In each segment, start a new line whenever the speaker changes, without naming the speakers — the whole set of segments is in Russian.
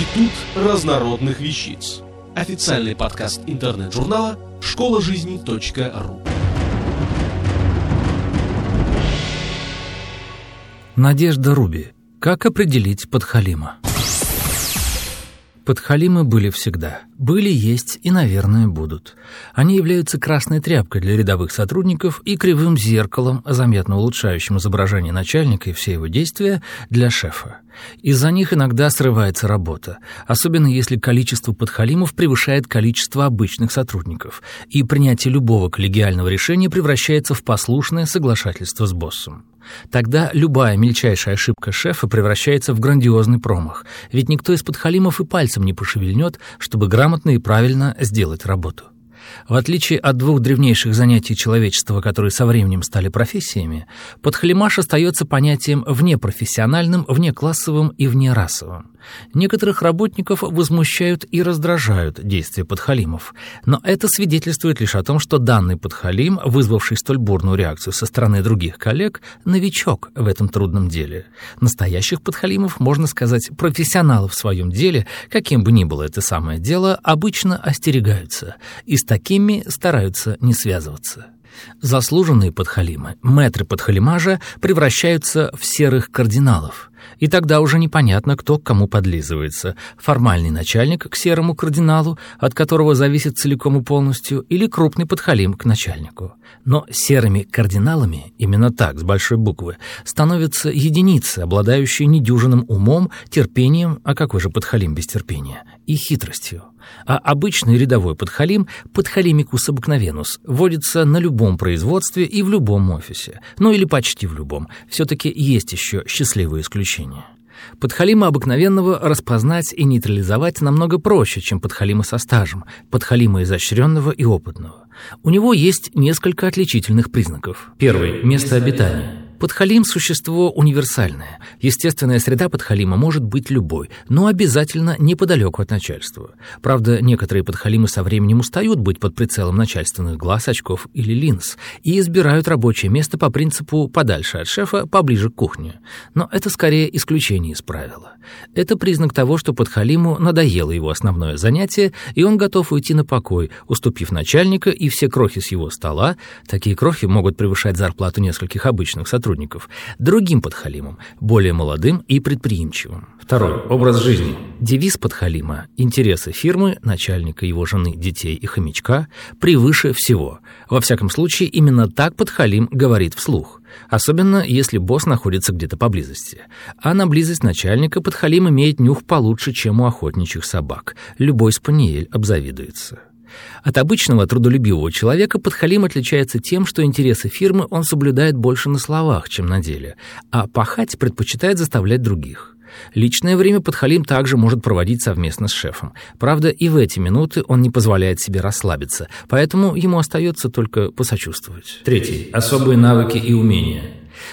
Институт разнородных вещиц. Официальный подкаст интернет-журнала школа жизни.ру.
Надежда Руби. Как определить подхалима? Подхалимы были всегда. Были, есть и, наверное, будут. Они являются красной тряпкой для рядовых сотрудников и кривым зеркалом, заметно улучшающим изображение начальника и все его действия, для шефа. Из-за них иногда срывается работа, особенно если количество подхалимов превышает количество обычных сотрудников, и принятие любого коллегиального решения превращается в послушное соглашательство с боссом. Тогда любая мельчайшая ошибка шефа превращается в грандиозный промах, ведь никто из подхалимов и пальцем не пошевельнет, чтобы грамотно и правильно сделать работу. В отличие от двух древнейших занятий человечества, которые со временем стали профессиями, подхалимаш остается понятием внепрофессиональным, внеклассовым и внерасовым. Некоторых работников возмущают и раздражают действия подхалимов, но это свидетельствует лишь о том, что данный подхалим, вызвавший столь бурную реакцию со стороны других коллег, новичок в этом трудном деле. Настоящих подхалимов, можно сказать, профессионалов в своем деле, каким бы ни было это самое дело, обычно остерегаются, и с такими стараются не связываться. Заслуженные подхалимы, мэтры подхалимажа, превращаются в серых кардиналов – и тогда уже непонятно, кто к кому подлизывается. Формальный начальник к серому кардиналу, от которого зависит целиком и полностью, или крупный подхалим к начальнику. Но серыми кардиналами, именно так, с большой буквы, становятся единицы, обладающие недюжинным умом, терпением, а какой же подхалим без терпения, и хитростью. А обычный рядовой подхалим, подхалимикус обыкновенус, водится на любом производстве и в любом офисе. Ну или почти в любом. Все-таки есть еще счастливые исключения. Подхалима обыкновенного распознать и нейтрализовать намного проще, чем подхалима со стажем, подхалима изощренного и опытного. У него есть несколько отличительных признаков. Первый – место обитания. Подхалим – существо универсальное. Естественная среда подхалима может быть любой, но обязательно неподалеку от начальства. Правда, некоторые подхалимы со временем устают быть под прицелом начальственных глаз, очков или линз и избирают рабочее место по принципу «подальше от шефа, поближе к кухне». Но это скорее исключение из правила. Это признак того, что подхалиму надоело его основное занятие, и он готов уйти на покой, уступив начальника и все крохи с его стола, такие крохи могут превышать зарплату нескольких обычных сотрудников, сотрудников, другим подхалимам, более молодым и предприимчивым. Второй. Образ жизни. Девиз подхалима – интересы фирмы, начальника, его жены, детей и хомячка превыше всего. Во всяком случае, именно так подхалим говорит вслух. Особенно, если босс находится где-то поблизости. А на близость начальника подхалим имеет нюх получше, чем у охотничьих собак. Любой спаниель обзавидуется. От обычного трудолюбивого человека подхалим отличается тем, что интересы фирмы он соблюдает больше на словах, чем на деле, а пахать предпочитает заставлять других. Личное время подхалим также может проводить совместно с шефом. Правда, и в эти минуты он не позволяет себе расслабиться, поэтому ему остается только посочувствовать. Третий. Особые навыки и умения.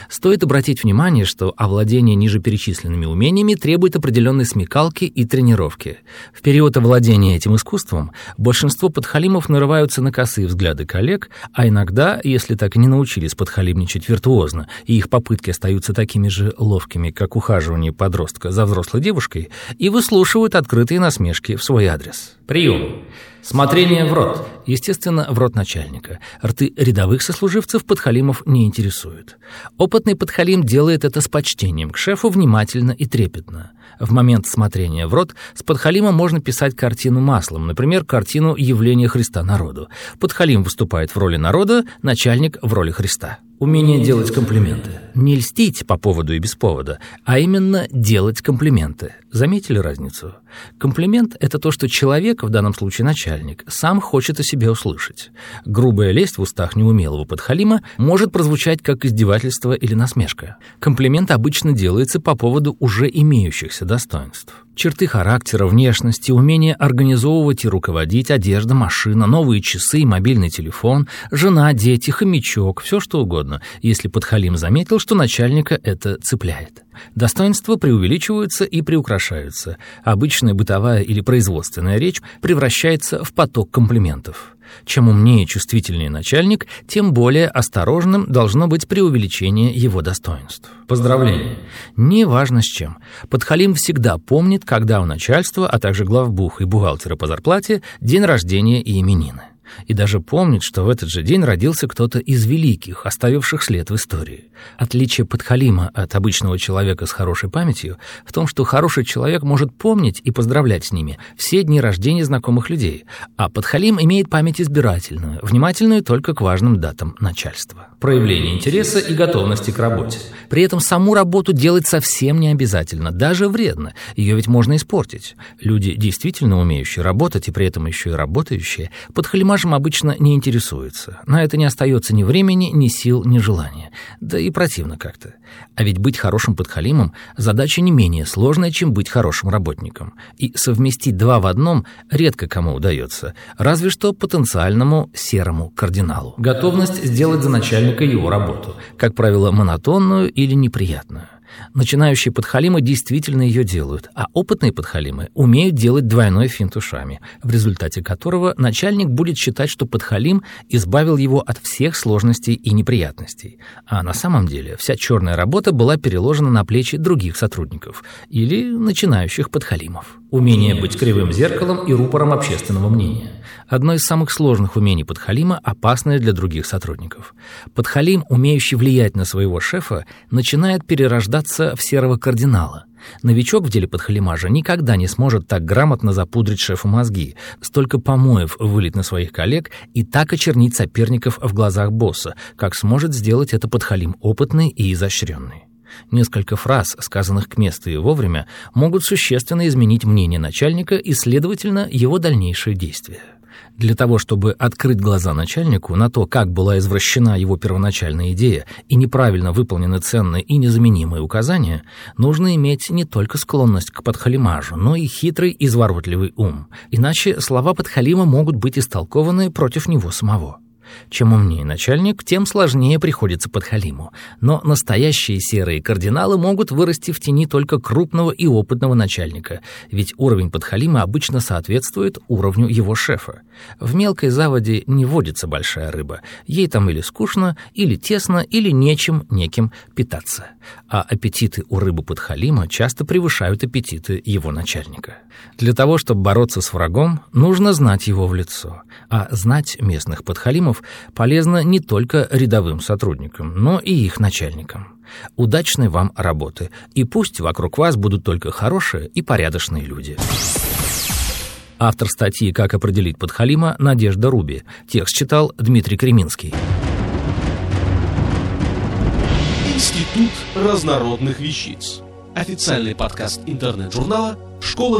Стоит обратить внимание, что овладение ниже перечисленными умениями требует определенной смекалки и тренировки. В период овладения этим искусством большинство подхалимов нарываются на косые взгляды коллег, а иногда, если так и не научились подхалимничать виртуозно, и их попытки остаются такими же ловкими, как ухаживание подростка за взрослой девушкой, и выслушивают открытые насмешки в свой адрес. Прием. Смотрение в рот. Естественно, в рот начальника. Рты рядовых сослуживцев подхалимов не интересуют. Опытный подхалим делает это с почтением к шефу внимательно и трепетно. В момент смотрения в рот с подхалимом можно писать картину маслом, например, картину «Явление Христа народу». Подхалим выступает в роли народа, начальник в роли Христа. Умение делать комплименты. Не льстить по поводу и без повода, а именно делать комплименты. Заметили разницу? Комплимент – это то, что человек, в данном случае начальник, сам хочет о себе услышать. Грубая лесть в устах неумелого подхалима может прозвучать как издевательство или насмешка. Комплимент обычно делается по поводу уже имеющихся достоинств. Черты характера, внешности, умение организовывать и руководить, одежда, машина, новые часы, мобильный телефон, жена, дети, хомячок, все что угодно, если подхалим заметил, что начальника это цепляет. Достоинства преувеличиваются и приукрашаются. Обычная бытовая или производственная речь превращается в поток комплиментов. Чем умнее и чувствительнее начальник, тем более осторожным должно быть преувеличение его достоинств. Поздравление. Неважно с чем. Подхалим всегда помнит, когда у начальства, а также главбух и бухгалтера по зарплате день рождения и именины и даже помнит, что в этот же день родился кто-то из великих, оставивших след в истории. Отличие подхалима от обычного человека с хорошей памятью в том, что хороший человек может помнить и поздравлять с ними все дни рождения знакомых людей, а подхалим имеет память избирательную, внимательную только к важным датам начальства. Проявление интереса и готовности к работе. При этом саму работу делать совсем не обязательно, даже вредно, ее ведь можно испортить. Люди, действительно умеющие работать и при этом еще и работающие, подхалимажем Этим обычно не интересуется. На это не остается ни времени, ни сил, ни желания. Да и противно как-то. А ведь быть хорошим подхалимом – задача не менее сложная, чем быть хорошим работником. И совместить два в одном редко кому удается, разве что потенциальному серому кардиналу. Готовность сделать за начальника его работу, как правило, монотонную или неприятную. Начинающие подхалимы действительно ее делают, а опытные подхалимы умеют делать двойной финт ушами, в результате которого начальник будет считать, что подхалим избавил его от всех сложностей и неприятностей. А на самом деле вся черная работа была переложена на плечи других сотрудников или начинающих подхалимов. Умение быть кривым зеркалом и рупором общественного мнения. Одно из самых сложных умений подхалима, опасное для других сотрудников. Подхалим, умеющий влиять на своего шефа, начинает перерождаться в серого кардинала. Новичок в деле подхалимажа никогда не сможет так грамотно запудрить шефу мозги, столько помоев вылить на своих коллег и так очернить соперников в глазах босса, как сможет сделать это подхалим опытный и изощренный. Несколько фраз, сказанных к месту и вовремя, могут существенно изменить мнение начальника и, следовательно, его дальнейшие действия. Для того, чтобы открыть глаза начальнику на то, как была извращена его первоначальная идея и неправильно выполнены ценные и незаменимые указания, нужно иметь не только склонность к подхалимажу, но и хитрый, изворотливый ум. Иначе слова подхалима могут быть истолкованы против него самого. Чем умнее начальник, тем сложнее приходится подхалиму. Но настоящие серые кардиналы могут вырасти в тени только крупного и опытного начальника, ведь уровень подхалима обычно соответствует уровню его шефа. В мелкой заводе не водится большая рыба. Ей там или скучно, или тесно, или нечем неким питаться. А аппетиты у рыбы подхалима часто превышают аппетиты его начальника. Для того, чтобы бороться с врагом, нужно знать его в лицо. А знать местных подхалимов полезно не только рядовым сотрудникам, но и их начальникам. Удачной вам работы, и пусть вокруг вас будут только хорошие и порядочные люди. Автор статьи «Как определить подхалима» Надежда Руби. Текст читал Дмитрий Креминский.
Институт разнородных вещиц. Официальный подкаст интернет-журнала школа